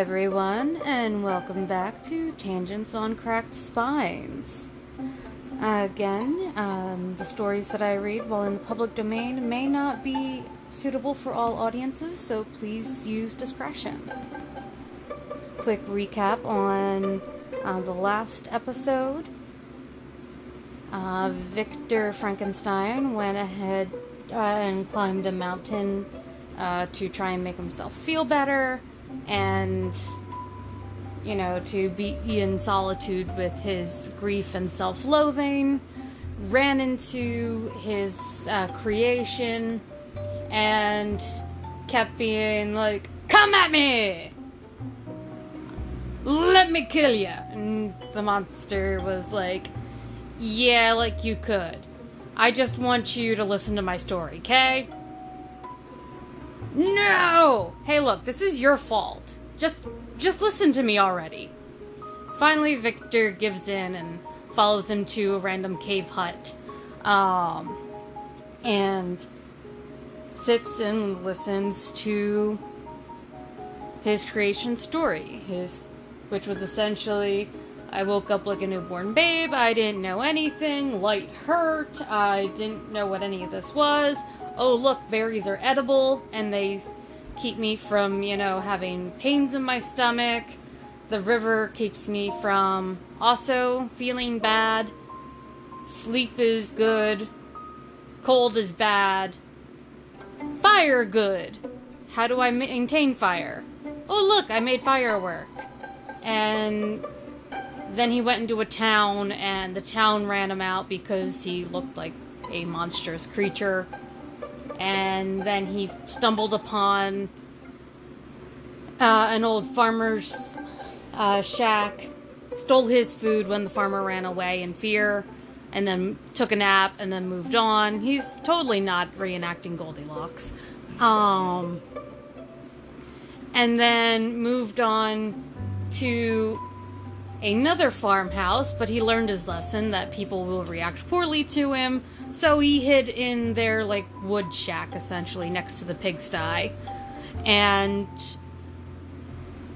everyone, and welcome back to Tangents on Cracked Spines. again, um, the stories that I read while in the public domain may not be suitable for all audiences, so please use discretion. Quick recap on uh, the last episode. Uh, Victor Frankenstein went ahead uh, and climbed a mountain uh, to try and make himself feel better and you know to be in solitude with his grief and self-loathing ran into his uh, creation and kept being like come at me! Let me kill you and the monster was like yeah like you could. I just want you to listen to my story okay no! Hey, look, this is your fault. Just just listen to me already. Finally, Victor gives in and follows him to a random cave hut. Um, and sits and listens to his creation story. His which was essentially I woke up like a newborn babe. I didn't know anything. Light hurt. I didn't know what any of this was oh, look, berries are edible and they keep me from, you know, having pains in my stomach. The river keeps me from also feeling bad. Sleep is good. Cold is bad. Fire good. How do I maintain fire? Oh, look, I made firework. And then he went into a town, and the town ran him out because he looked like a monstrous creature and then he stumbled upon uh, an old farmer's uh, shack, stole his food when the farmer ran away in fear, and then took a nap and then moved on. He's totally not reenacting Goldilocks. Um, and then moved on to another farmhouse, but he learned his lesson that people will react poorly to him. So he hid in their like wood shack essentially next to the pigsty and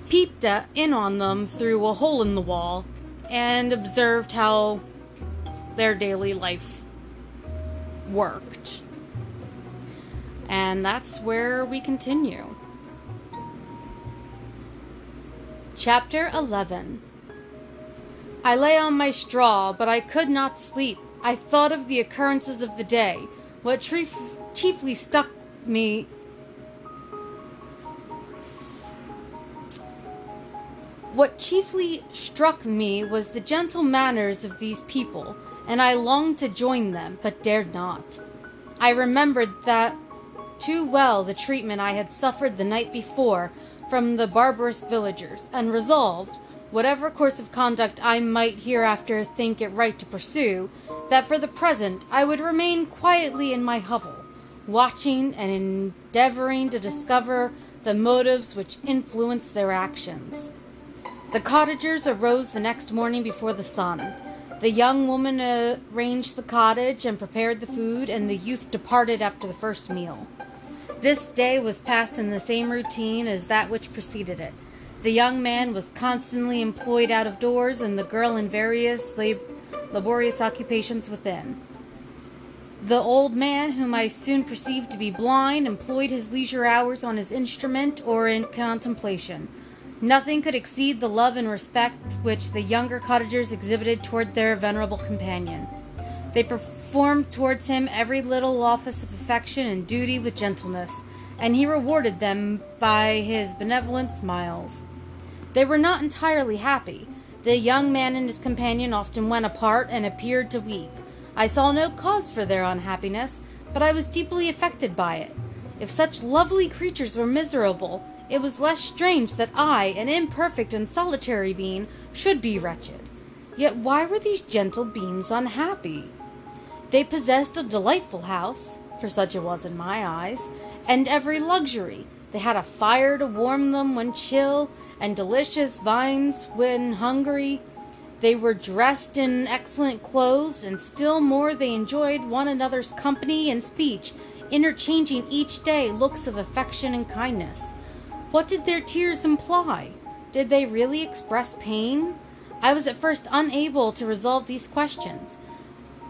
peeped in on them through a hole in the wall and observed how their daily life worked. And that's where we continue. Chapter 11 I lay on my straw, but I could not sleep. I thought of the occurrences of the day. What chief, chiefly stuck me What chiefly struck me was the gentle manners of these people, and I longed to join them, but dared not. I remembered that too well the treatment I had suffered the night before from the barbarous villagers, and resolved, whatever course of conduct I might hereafter think it right to pursue, that for the present I would remain quietly in my hovel, watching and endeavoring to discover the motives which influenced their actions. The cottagers arose the next morning before the sun. The young woman arranged the cottage and prepared the food, and the youth departed after the first meal. This day was passed in the same routine as that which preceded it. The young man was constantly employed out of doors, and the girl in various lab- laborious occupations within. The old man, whom I soon perceived to be blind, employed his leisure hours on his instrument or in contemplation. Nothing could exceed the love and respect which the younger cottagers exhibited toward their venerable companion. They performed towards him every little office of affection and duty with gentleness, and he rewarded them by his benevolent smiles. They were not entirely happy. The young man and his companion often went apart and appeared to weep. I saw no cause for their unhappiness, but I was deeply affected by it. If such lovely creatures were miserable, it was less strange that I, an imperfect and solitary being, should be wretched. Yet why were these gentle beings unhappy? They possessed a delightful house, for such it was in my eyes, and every luxury. They had a fire to warm them when chill, and delicious vines when hungry. They were dressed in excellent clothes, and still more they enjoyed one another's company and speech, interchanging each day looks of affection and kindness. What did their tears imply? Did they really express pain? I was at first unable to resolve these questions,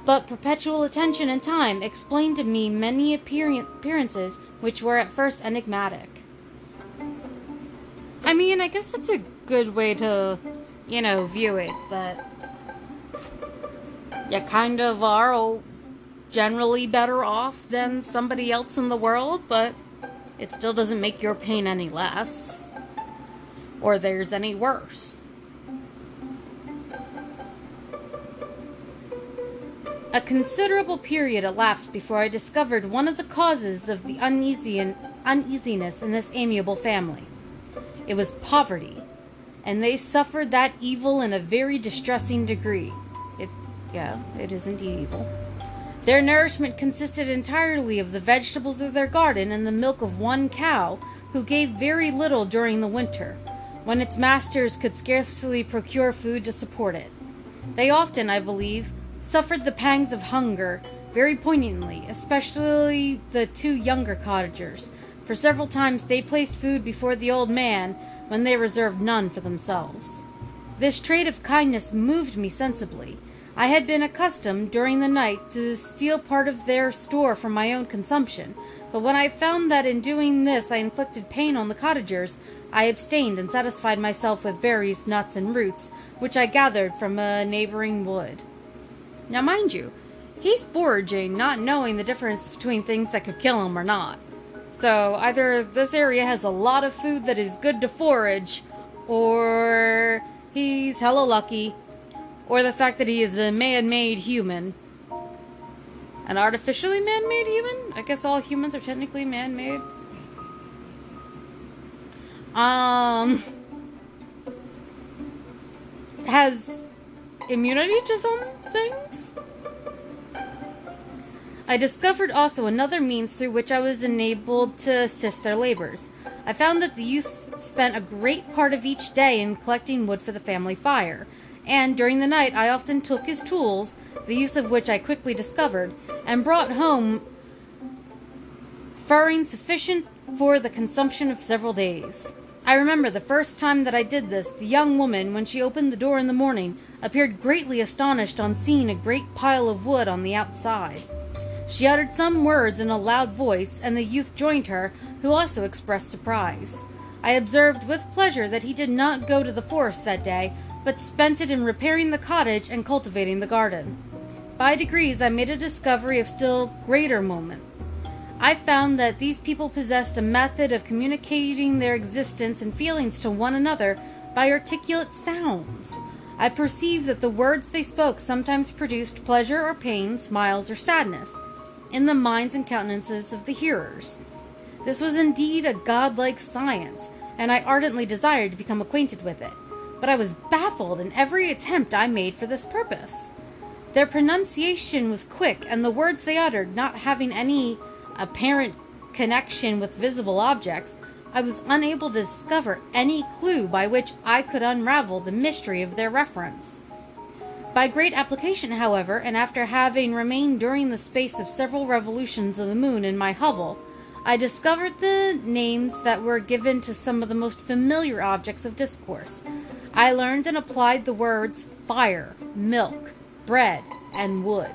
but perpetual attention and time explained to me many appearances which were at first enigmatic. I mean, I guess that's a good way to, you know, view it. That you kind of are generally better off than somebody else in the world, but it still doesn't make your pain any less. Or there's any worse. A considerable period elapsed before I discovered one of the causes of the uneasy uneasiness in this amiable family. It was poverty, and they suffered that evil in a very distressing degree. It, yeah, it is indeed evil. Their nourishment consisted entirely of the vegetables of their garden and the milk of one cow, who gave very little during the winter, when its masters could scarcely procure food to support it. They often, I believe, suffered the pangs of hunger very poignantly, especially the two younger cottagers, for several times they placed food before the old man when they reserved none for themselves. This trait of kindness moved me sensibly. I had been accustomed during the night to steal part of their store for my own consumption, but when I found that in doing this I inflicted pain on the cottagers, I abstained and satisfied myself with berries, nuts, and roots, which I gathered from a neighboring wood. Now, mind you, he's foraging, not knowing the difference between things that could kill him or not. So, either this area has a lot of food that is good to forage, or he's hella lucky, or the fact that he is a man made human. An artificially man made human? I guess all humans are technically man made. Um. Has immunity to some things. I discovered also another means through which I was enabled to assist their labors. I found that the youth spent a great part of each day in collecting wood for the family fire, and during the night I often took his tools, the use of which I quickly discovered, and brought home furring sufficient for the consumption of several days. I remember the first time that I did this, the young woman, when she opened the door in the morning, appeared greatly astonished on seeing a great pile of wood on the outside. She uttered some words in a loud voice, and the youth joined her, who also expressed surprise. I observed with pleasure that he did not go to the forest that day, but spent it in repairing the cottage and cultivating the garden. By degrees, I made a discovery of still greater moment. I found that these people possessed a method of communicating their existence and feelings to one another by articulate sounds. I perceived that the words they spoke sometimes produced pleasure or pain, smiles or sadness, in the minds and countenances of the hearers. This was indeed a godlike science, and I ardently desired to become acquainted with it, but I was baffled in every attempt I made for this purpose. Their pronunciation was quick, and the words they uttered, not having any apparent connection with visible objects, I was unable to discover any clue by which I could unravel the mystery of their reference. By great application, however, and after having remained during the space of several revolutions of the moon in my hovel, I discovered the names that were given to some of the most familiar objects of discourse. I learned and applied the words fire, milk, bread, and wood.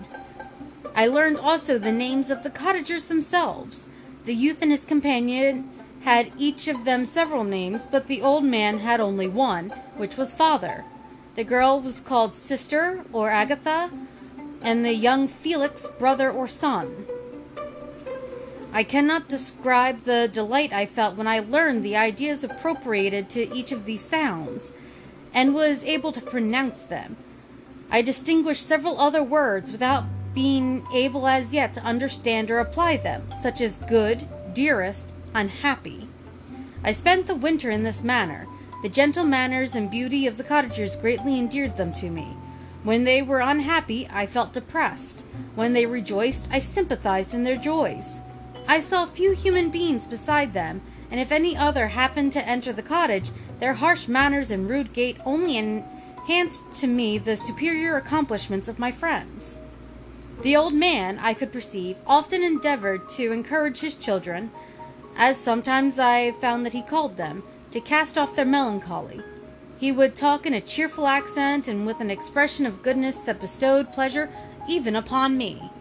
I learned also the names of the cottagers themselves. The youth and his companion had each of them several names, but the old man had only one, which was father. The girl was called sister or Agatha, and the young Felix brother or son. I cannot describe the delight I felt when I learned the ideas appropriated to each of these sounds, and was able to pronounce them. I distinguished several other words without being able as yet to understand or apply them, such as good, dearest, unhappy. I spent the winter in this manner. The gentle manners and beauty of the cottagers greatly endeared them to me. When they were unhappy, I felt depressed. When they rejoiced, I sympathized in their joys. I saw few human beings beside them, and if any other happened to enter the cottage, their harsh manners and rude gait only enhanced to me the superior accomplishments of my friends. The old man, I could perceive, often endeavored to encourage his children, as sometimes I found that he called them, to cast off their melancholy. He would talk in a cheerful accent and with an expression of goodness that bestowed pleasure even upon me.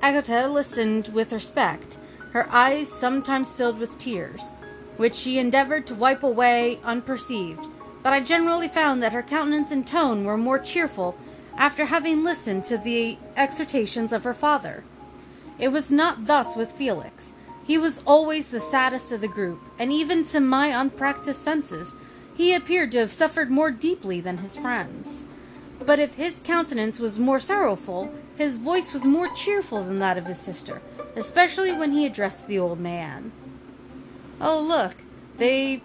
Agatha listened with respect, her eyes sometimes filled with tears, which she endeavored to wipe away unperceived, but I generally found that her countenance and tone were more cheerful after having listened to the exhortations of her father. It was not thus with Felix. He was always the saddest of the group, and even to my unpracticed senses, he appeared to have suffered more deeply than his friends. But if his countenance was more sorrowful, his voice was more cheerful than that of his sister, especially when he addressed the old man. Oh, look, they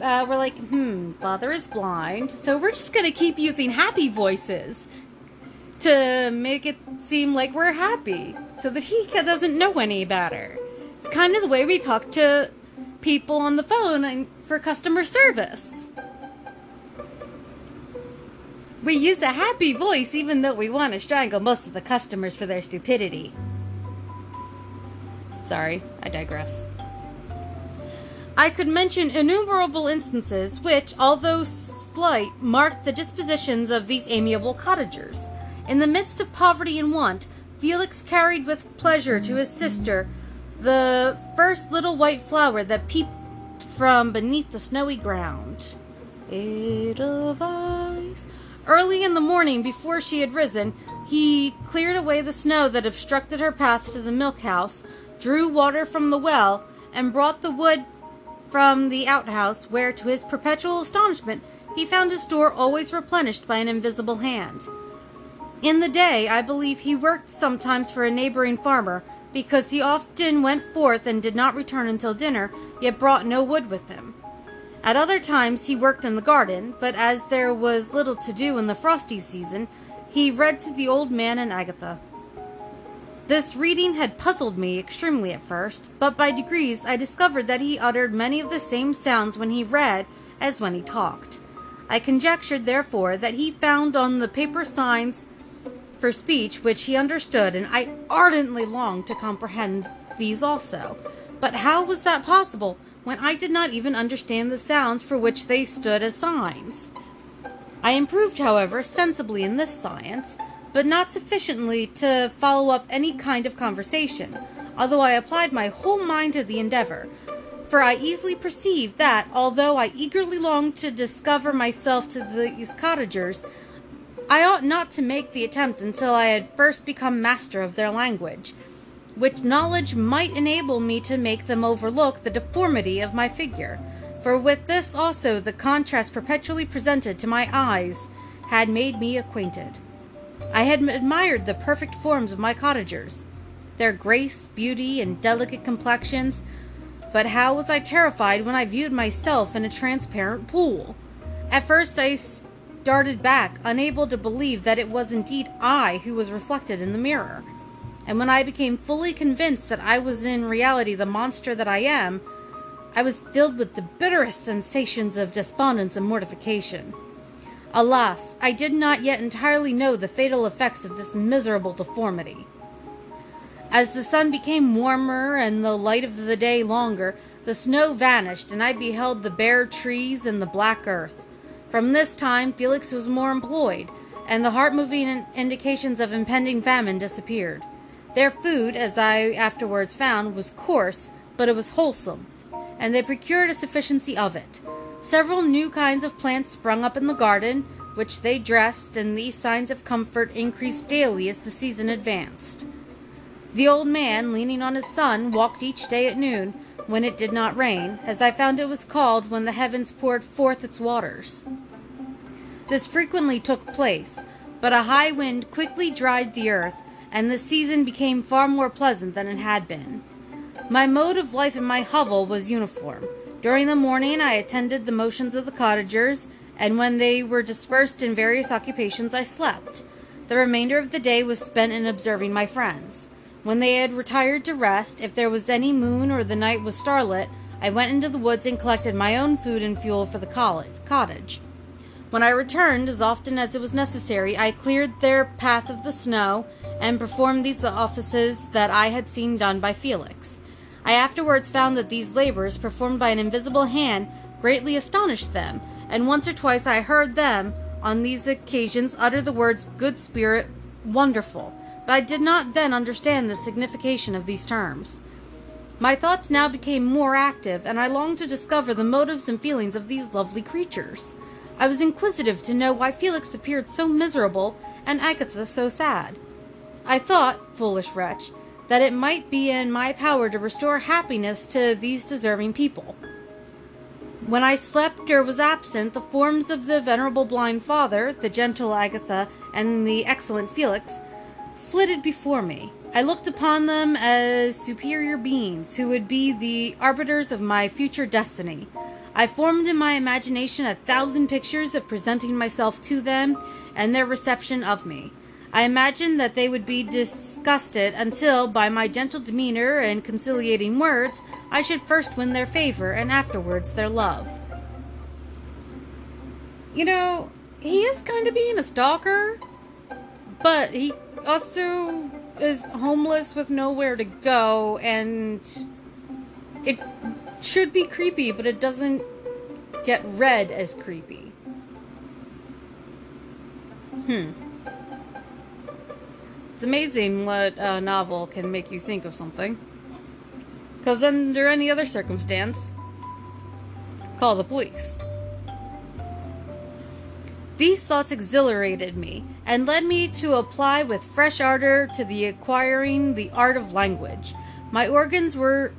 uh, were like, hmm, father is blind, so we're just going to keep using happy voices to make it seem like we're happy so that he doesn't know any better. It's kind of the way we talk to people on the phone and for customer service. We use a happy voice even though we want to strangle most of the customers for their stupidity. Sorry, I digress. I could mention innumerable instances which, although slight, marked the dispositions of these amiable cottagers. In the midst of poverty and want, Felix carried with pleasure to his sister the first little white flower that peeped from beneath the snowy ground. Edelweiss. Early in the morning, before she had risen, he cleared away the snow that obstructed her path to the milk house, drew water from the well, and brought the wood from the outhouse, where, to his perpetual astonishment, he found his store always replenished by an invisible hand. In the day, I believe he worked sometimes for a neighboring farmer, because he often went forth and did not return until dinner, yet brought no wood with him. At other times he worked in the garden, but as there was little to do in the frosty season, he read to the old man and Agatha. This reading had puzzled me extremely at first, but by degrees I discovered that he uttered many of the same sounds when he read as when he talked. I conjectured, therefore, that he found on the paper signs for speech which he understood, and I ardently longed to comprehend these also. But how was that possible when I did not even understand the sounds for which they stood as signs? I improved, however, sensibly in this science, but not sufficiently to follow up any kind of conversation, although I applied my whole mind to the endeavor. For I easily perceived that, although I eagerly longed to discover myself to these cottagers, I ought not to make the attempt until I had first become master of their language, which knowledge might enable me to make them overlook the deformity of my figure. For with this also the contrast perpetually presented to my eyes had made me acquainted. I had admired the perfect forms of my cottagers, their grace, beauty, and delicate complexions, but how was I terrified when I viewed myself in a transparent pool? At first I darted back, unable to believe that it was indeed I who was reflected in the mirror. And when I became fully convinced that I was in reality the monster that I am, I was filled with the bitterest sensations of despondence and mortification. Alas, I did not yet entirely know the fatal effects of this miserable deformity. As the sun became warmer and the light of the day longer, the snow vanished, and I beheld the bare trees and the black earth. From this time, Felix was more employed, and the heart moving indications of impending famine disappeared. Their food, as I afterwards found, was coarse, but it was wholesome, and they procured a sufficiency of it. Several new kinds of plants sprung up in the garden, which they dressed, and these signs of comfort increased daily as the season advanced. The old man, leaning on his son, walked each day at noon, when it did not rain, as I found it was called when the heavens poured forth its waters. This frequently took place, but a high wind quickly dried the earth, and the season became far more pleasant than it had been. My mode of life in my hovel was uniform. During the morning I attended the motions of the cottagers, and when they were dispersed in various occupations I slept. The remainder of the day was spent in observing my friends. When they had retired to rest, if there was any moon or the night was starlit, I went into the woods and collected my own food and fuel for the cottage. When I returned, as often as it was necessary, I cleared their path of the snow and performed these offices that I had seen done by Felix. I afterwards found that these labors, performed by an invisible hand, greatly astonished them, and once or twice I heard them, on these occasions, utter the words good spirit, wonderful, but I did not then understand the signification of these terms. My thoughts now became more active, and I longed to discover the motives and feelings of these lovely creatures. I was inquisitive to know why Felix appeared so miserable and Agatha so sad. I thought, foolish wretch, that it might be in my power to restore happiness to these deserving people. When I slept or was absent, the forms of the venerable blind father, the gentle Agatha, and the excellent Felix flitted before me. I looked upon them as superior beings who would be the arbiters of my future destiny. I formed in my imagination a thousand pictures of presenting myself to them and their reception of me. I imagined that they would be disgusted until, by my gentle demeanor and conciliating words, I should first win their favor and afterwards their love. You know, he is kind of being a stalker, but he also is homeless with nowhere to go, and it should be creepy, but it doesn't get read as creepy. Hmm. It's amazing what a novel can make you think of something. Because under any other circumstance, call the police. These thoughts exhilarated me and led me to apply with fresh ardor to the acquiring the art of language. My organs were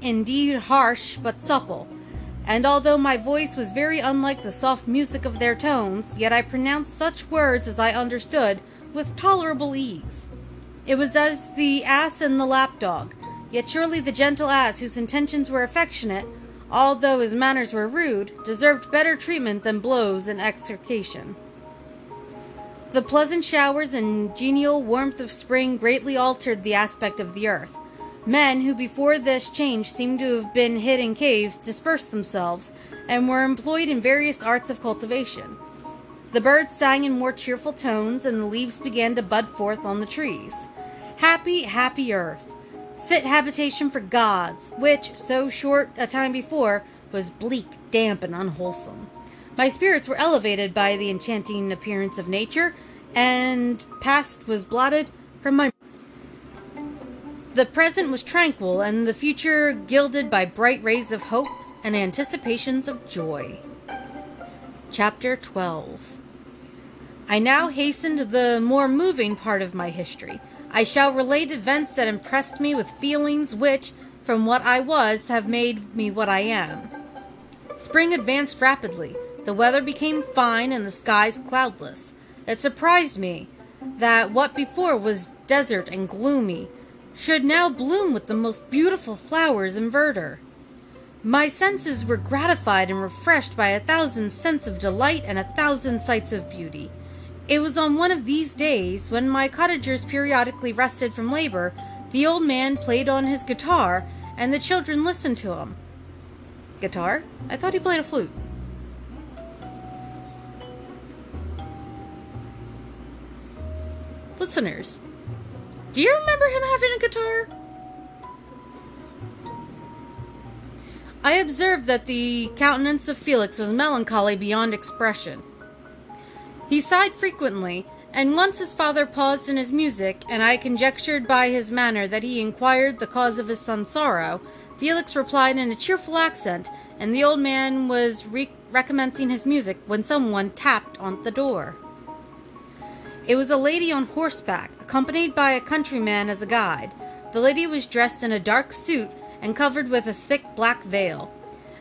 indeed harsh but supple, and although my voice was very unlike the soft music of their tones, yet I pronounced such words as I understood with tolerable ease. It was as the ass and the lapdog, yet surely the gentle ass, whose intentions were affectionate, although his manners were rude, deserved better treatment than blows and execration. The pleasant showers and genial warmth of spring greatly altered the aspect of the earth. Men who before this change seemed to have been hid in caves dispersed themselves and were employed in various arts of cultivation. The birds sang in more cheerful tones, and the leaves began to bud forth on the trees. Happy, happy earth, fit habitation for gods, which, so short a time before, was bleak, damp, and unwholesome. My spirits were elevated by the enchanting appearance of nature, and past was blotted from my the present was tranquil, and the future gilded by bright rays of hope and anticipations of joy. Chapter 12 I now hasten to the more moving part of my history. I shall relate events that impressed me with feelings which, from what I was, have made me what I am. Spring advanced rapidly. The weather became fine and the skies cloudless. It surprised me that what before was desert and gloomy should now bloom with the most beautiful flowers and verdure. My senses were gratified and refreshed by a thousand scents of delight and a thousand sights of beauty. It was on one of these days, when my cottagers periodically rested from labor, the old man played on his guitar, and the children listened to him. Guitar? I thought he played a flute. Listeners, do you remember him having a guitar? I observed that the countenance of Felix was melancholy beyond expression. He sighed frequently, and once his father paused in his music, and I conjectured by his manner that he inquired the cause of his son's sorrow. Felix replied in a cheerful accent, and the old man was re- recommencing his music when someone tapped on the door. It was a lady on horseback, accompanied by a countryman as a guide. The lady was dressed in a dark suit and covered with a thick black veil.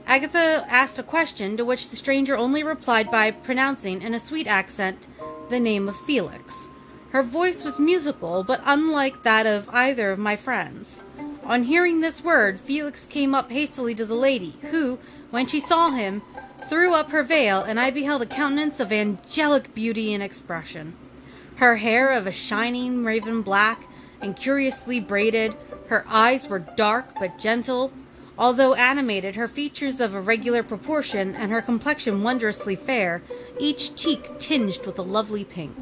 Agatha asked a question, to which the stranger only replied by pronouncing in a sweet accent the name of Felix. Her voice was musical, but unlike that of either of my friends. On hearing this word, Felix came up hastily to the lady, who, when she saw him, threw up her veil, and I beheld a countenance of angelic beauty and expression. Her hair of a shining raven black and curiously braided, her eyes were dark but gentle. Although animated, her features of irregular proportion, and her complexion wondrously fair, each cheek tinged with a lovely pink.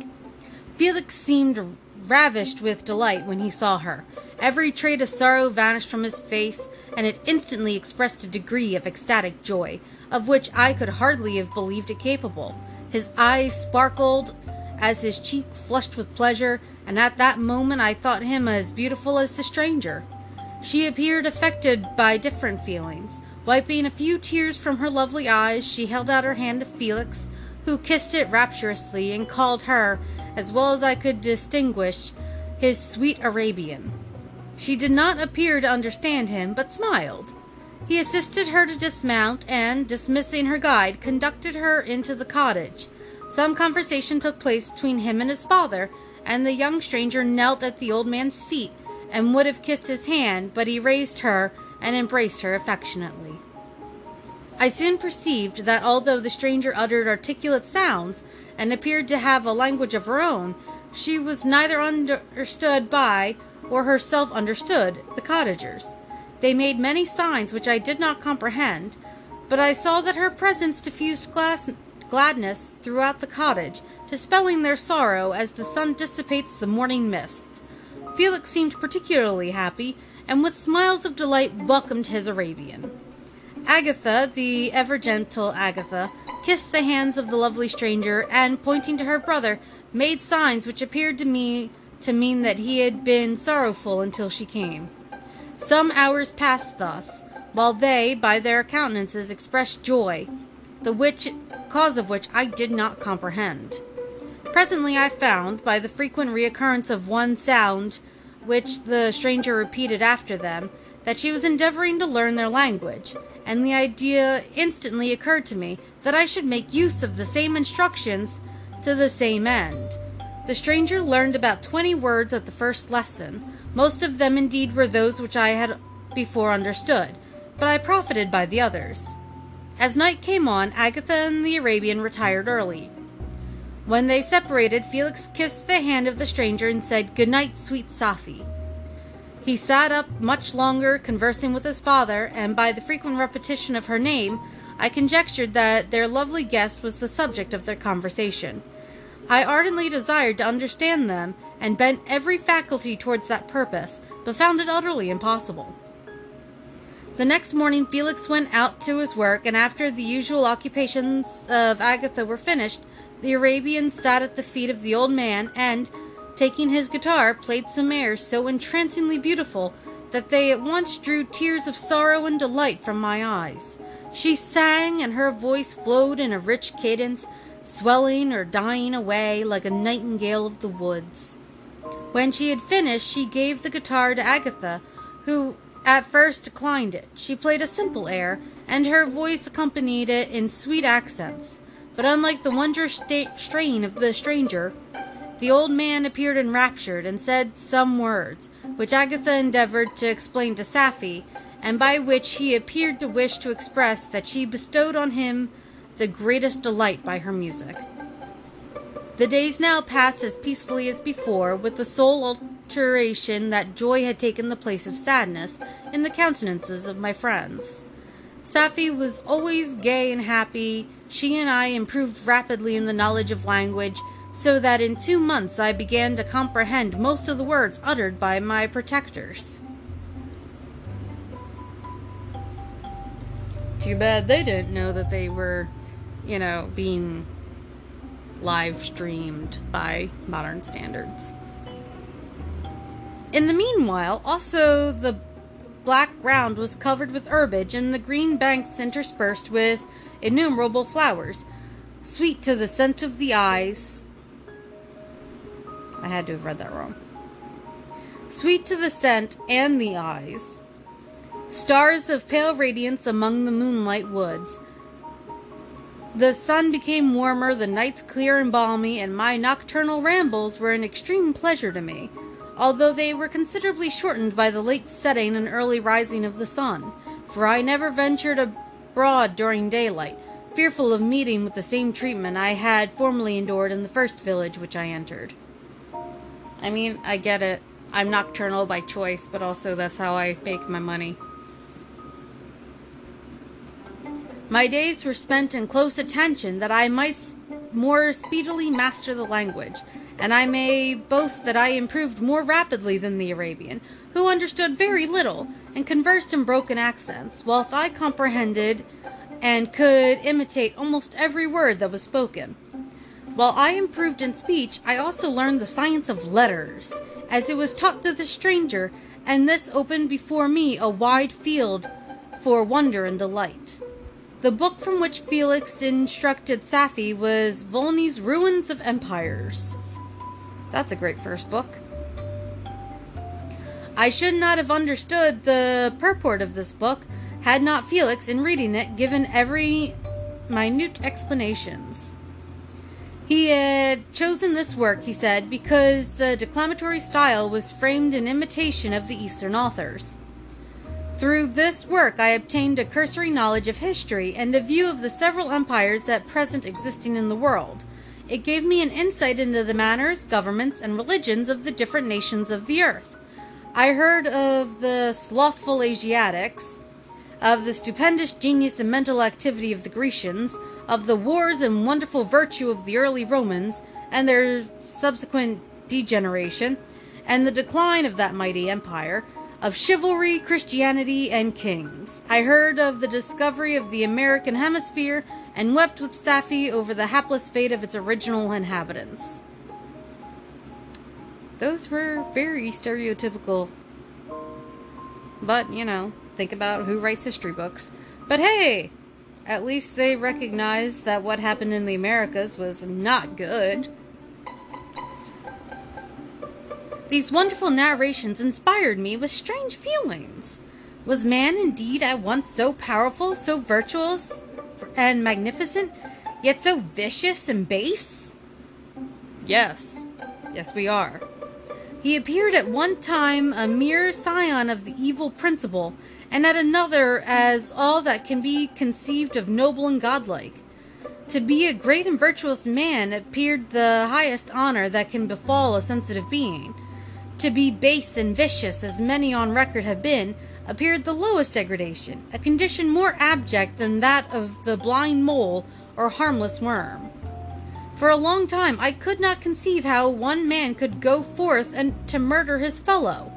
Felix seemed ravished with delight when he saw her. Every trait of sorrow vanished from his face, and it instantly expressed a degree of ecstatic joy, of which I could hardly have believed it capable. His eyes sparkled as his cheek flushed with pleasure, and at that moment I thought him as beautiful as the stranger. She appeared affected by different feelings. Wiping a few tears from her lovely eyes, she held out her hand to Felix, who kissed it rapturously and called her, as well as I could distinguish, his sweet Arabian. She did not appear to understand him, but smiled. He assisted her to dismount and, dismissing her guide, conducted her into the cottage. Some conversation took place between him and his father, and the young stranger knelt at the old man's feet and would have kissed his hand, but he raised her and embraced her affectionately. I soon perceived that although the stranger uttered articulate sounds and appeared to have a language of her own, she was neither understood by or herself understood the cottagers. They made many signs which I did not comprehend, but I saw that her presence diffused glass- gladness throughout the cottage, dispelling their sorrow as the sun dissipates the morning mists. Felix seemed particularly happy, and with smiles of delight welcomed his Arabian. Agatha, the ever gentle Agatha, kissed the hands of the lovely stranger, and pointing to her brother, made signs which appeared to me to mean that he had been sorrowful until she came. Some hours passed thus, while they, by their countenances, expressed joy, the which cause of which I did not comprehend. Presently I found, by the frequent reoccurrence of one sound which the stranger repeated after them, that she was endeavoring to learn their language, and the idea instantly occurred to me that I should make use of the same instructions to the same end. The stranger learned about twenty words at the first lesson. Most of them indeed were those which I had before understood, but I profited by the others. As night came on, Agatha and the Arabian retired early. When they separated, Felix kissed the hand of the stranger and said, Good night, sweet Safie. He sat up much longer, conversing with his father, and by the frequent repetition of her name, I conjectured that their lovely guest was the subject of their conversation. I ardently desired to understand them, and bent every faculty towards that purpose, but found it utterly impossible. The next morning Felix went out to his work, and after the usual occupations of Agatha were finished, the Arabian sat at the feet of the old man, and, taking his guitar, played some airs so entrancingly beautiful that they at once drew tears of sorrow and delight from my eyes. She sang, and her voice flowed in a rich cadence, swelling or dying away like a nightingale of the woods. When she had finished, she gave the guitar to Agatha, who at first declined it. She played a simple air, and her voice accompanied it in sweet accents. But unlike the wondrous strain of the stranger, the old man appeared enraptured and said some words, which Agatha endeavored to explain to Safie, and by which he appeared to wish to express that she bestowed on him the greatest delight by her music. The days now passed as peacefully as before, with the sole alteration that joy had taken the place of sadness in the countenances of my friends. Safie was always gay and happy. She and I improved rapidly in the knowledge of language, so that in two months I began to comprehend most of the words uttered by my protectors. Too bad they didn't know that they were, you know, being live streamed by modern standards. In the meanwhile, also the black ground was covered with herbage and the green banks interspersed with innumerable flowers, sweet to the scent of the eyes, I had to have read that wrong. Sweet to the scent and the eyes. Stars of pale radiance among the moonlight woods. The sun became warmer, the nights clear and balmy, and my nocturnal rambles were an extreme pleasure to me, although they were considerably shortened by the late setting and early rising of the sun, for I never ventured abroad during daylight, fearful of meeting with the same treatment I had formerly endured in the first village which I entered. I mean, I get it. I'm nocturnal by choice, but also that's how I make my money. My days were spent in close attention that I might more speedily master the language, and I may boast that I improved more rapidly than the Arabian, who understood very little and conversed in broken accents, whilst I comprehended and could imitate almost every word that was spoken. While I improved in speech, I also learned the science of letters, as it was taught to the stranger, and this opened before me a wide field for wonder and delight. The book from which Felix instructed Safie was Volney's Ruins of Empires. That's a great first book. I should not have understood the purport of this book had not Felix, in reading it, given every minute explanations. He had chosen this work, he said, because the declamatory style was framed in imitation of the Eastern authors. Through this work, I obtained a cursory knowledge of history and a view of the several empires at present existing in the world. It gave me an insight into the manners, governments, and religions of the different nations of the earth. I heard of the slothful Asiatics, of the stupendous genius and mental activity of the Grecians, of the wars and wonderful virtue of the early Romans, and their subsequent degeneration, and the decline of that mighty empire of chivalry, Christianity, and kings. I heard of the discovery of the American hemisphere and wept with Safie over the hapless fate of its original inhabitants. Those were very stereotypical. But, you know, think about who writes history books. But hey, at least they recognized that what happened in the Americas was not good. These wonderful narrations inspired me with strange feelings. Was man indeed at once so powerful, so virtuous and magnificent, yet so vicious and base? Yes, yes, we are. He appeared at one time a mere scion of the evil principle, and at another as all that can be conceived of noble and godlike. To be a great and virtuous man appeared the highest honor that can befall a sensitive being. To be base and vicious, as many on record have been, appeared the lowest degradation, a condition more abject than that of the blind mole or harmless worm. For a long time I could not conceive how one man could go forth and to murder his fellow,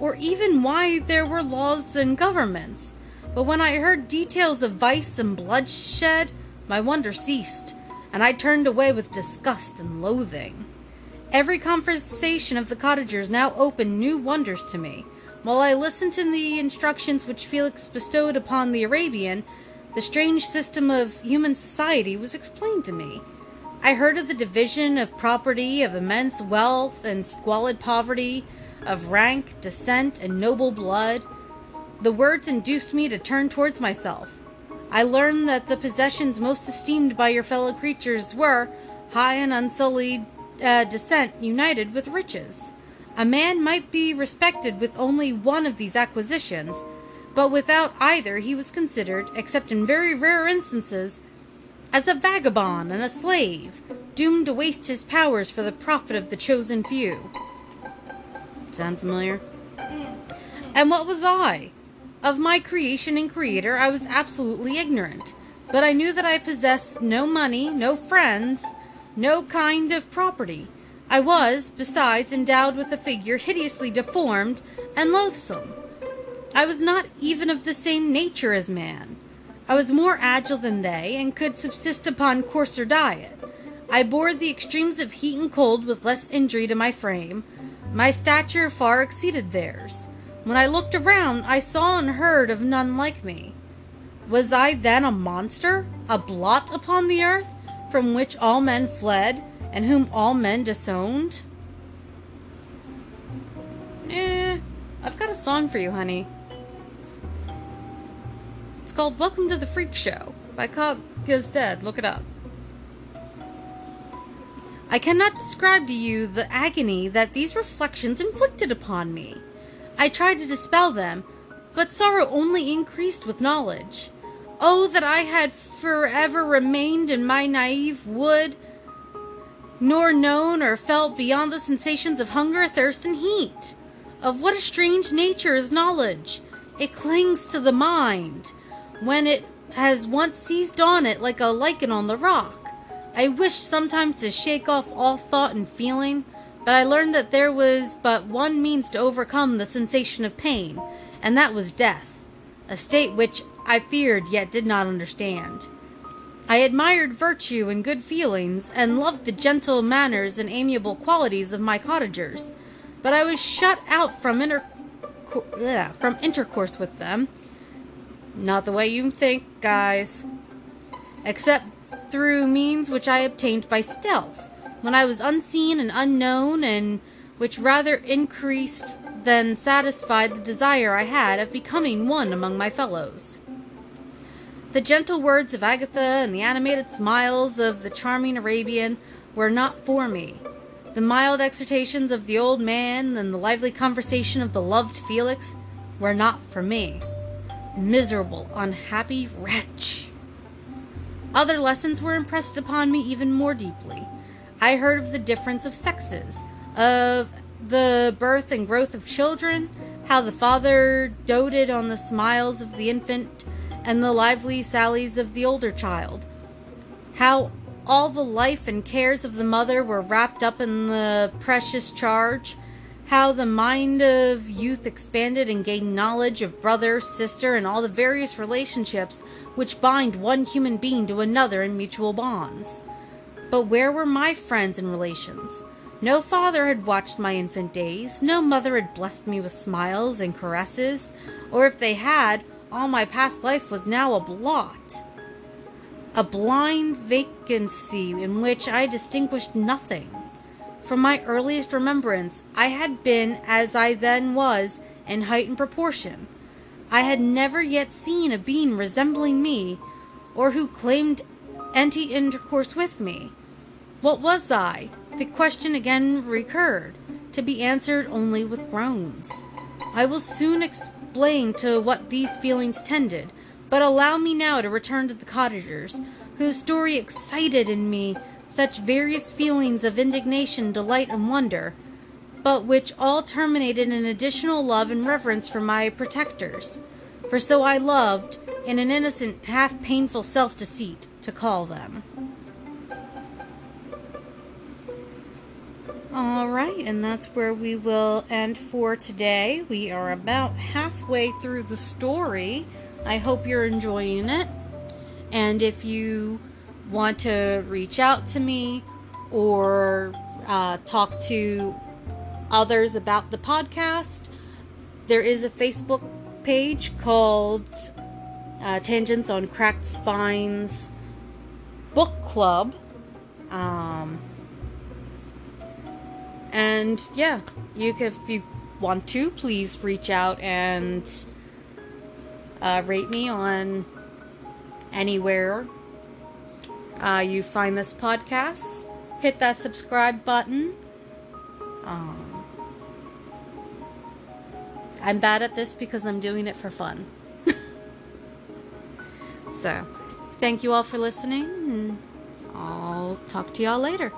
or even why there were laws and governments. But when I heard details of vice and bloodshed, my wonder ceased, and I turned away with disgust and loathing. Every conversation of the cottagers now opened new wonders to me. While I listened to the instructions which Felix bestowed upon the Arabian, the strange system of human society was explained to me. I heard of the division of property, of immense wealth and squalid poverty, of rank, descent, and noble blood. The words induced me to turn towards myself. I learned that the possessions most esteemed by your fellow creatures were high and unsullied uh, descent united with riches. A man might be respected with only one of these acquisitions, but without either he was considered, except in very rare instances, as a vagabond and a slave, doomed to waste his powers for the profit of the chosen few. Sound familiar? And what was I? Of my creation and creator, I was absolutely ignorant. But I knew that I possessed no money, no friends, no kind of property. I was, besides, endowed with a figure hideously deformed and loathsome. I was not even of the same nature as man. I was more agile than they, and could subsist upon coarser diet. I bore the extremes of heat and cold with less injury to my frame. My stature far exceeded theirs. When I looked around, I saw and heard of none like me. Was I then a monster, a blot upon the earth? From which all men fled, and whom all men disowned? Eh, I've got a song for you, honey. It's called Welcome to the Freak Show by Cobb Is Dead. Look it up. I cannot describe to you the agony that these reflections inflicted upon me. I tried to dispel them, but sorrow only increased with knowledge. Oh, that I had forever remained in my naive wood, nor known or felt beyond the sensations of hunger, thirst, and heat. Of what a strange nature is knowledge! It clings to the mind when it has once seized on it like a lichen on the rock. I wished sometimes to shake off all thought and feeling, but I learned that there was but one means to overcome the sensation of pain, and that was death, a state which I feared yet did not understand. I admired virtue and good feelings, and loved the gentle manners and amiable qualities of my cottagers, but I was shut out from, inter- ugh, from intercourse with them. Not the way you think, guys. Except through means which I obtained by stealth, when I was unseen and unknown, and which rather increased than satisfied the desire I had of becoming one among my fellows. The gentle words of Agatha and the animated smiles of the charming Arabian were not for me. The mild exhortations of the old man and the lively conversation of the loved Felix were not for me. Miserable, unhappy wretch! Other lessons were impressed upon me even more deeply. I heard of the difference of sexes, of the birth and growth of children, how the father doted on the smiles of the infant and the lively sallies of the older child, how all the life and cares of the mother were wrapped up in the precious charge, how the mind of youth expanded and gained knowledge of brother, sister, and all the various relationships which bind one human being to another in mutual bonds. But where were my friends and relations? No father had watched my infant days, no mother had blessed me with smiles and caresses, or if they had, all my past life was now a blot a blind vacancy in which I distinguished nothing. From my earliest remembrance, I had been as I then was in height and proportion. I had never yet seen a being resembling me, or who claimed any intercourse with me. What was I? The question again recurred, to be answered only with groans. I will soon explain to what these feelings tended, but allow me now to return to the cottagers, whose story excited in me such various feelings of indignation, delight, and wonder, but which all terminated in additional love and reverence for my protectors. For so I loved, in an innocent, half painful self deceit, to call them. All right, and that's where we will end for today. We are about halfway through the story. I hope you're enjoying it. And if you want to reach out to me or uh, talk to others about the podcast, there is a Facebook page called uh, Tangents on Cracked Spines Book Club. Um, and yeah, you if you want to, please reach out and uh, rate me on anywhere uh, you find this podcast. Hit that subscribe button. Um, I'm bad at this because I'm doing it for fun. so, thank you all for listening, and I'll talk to y'all later.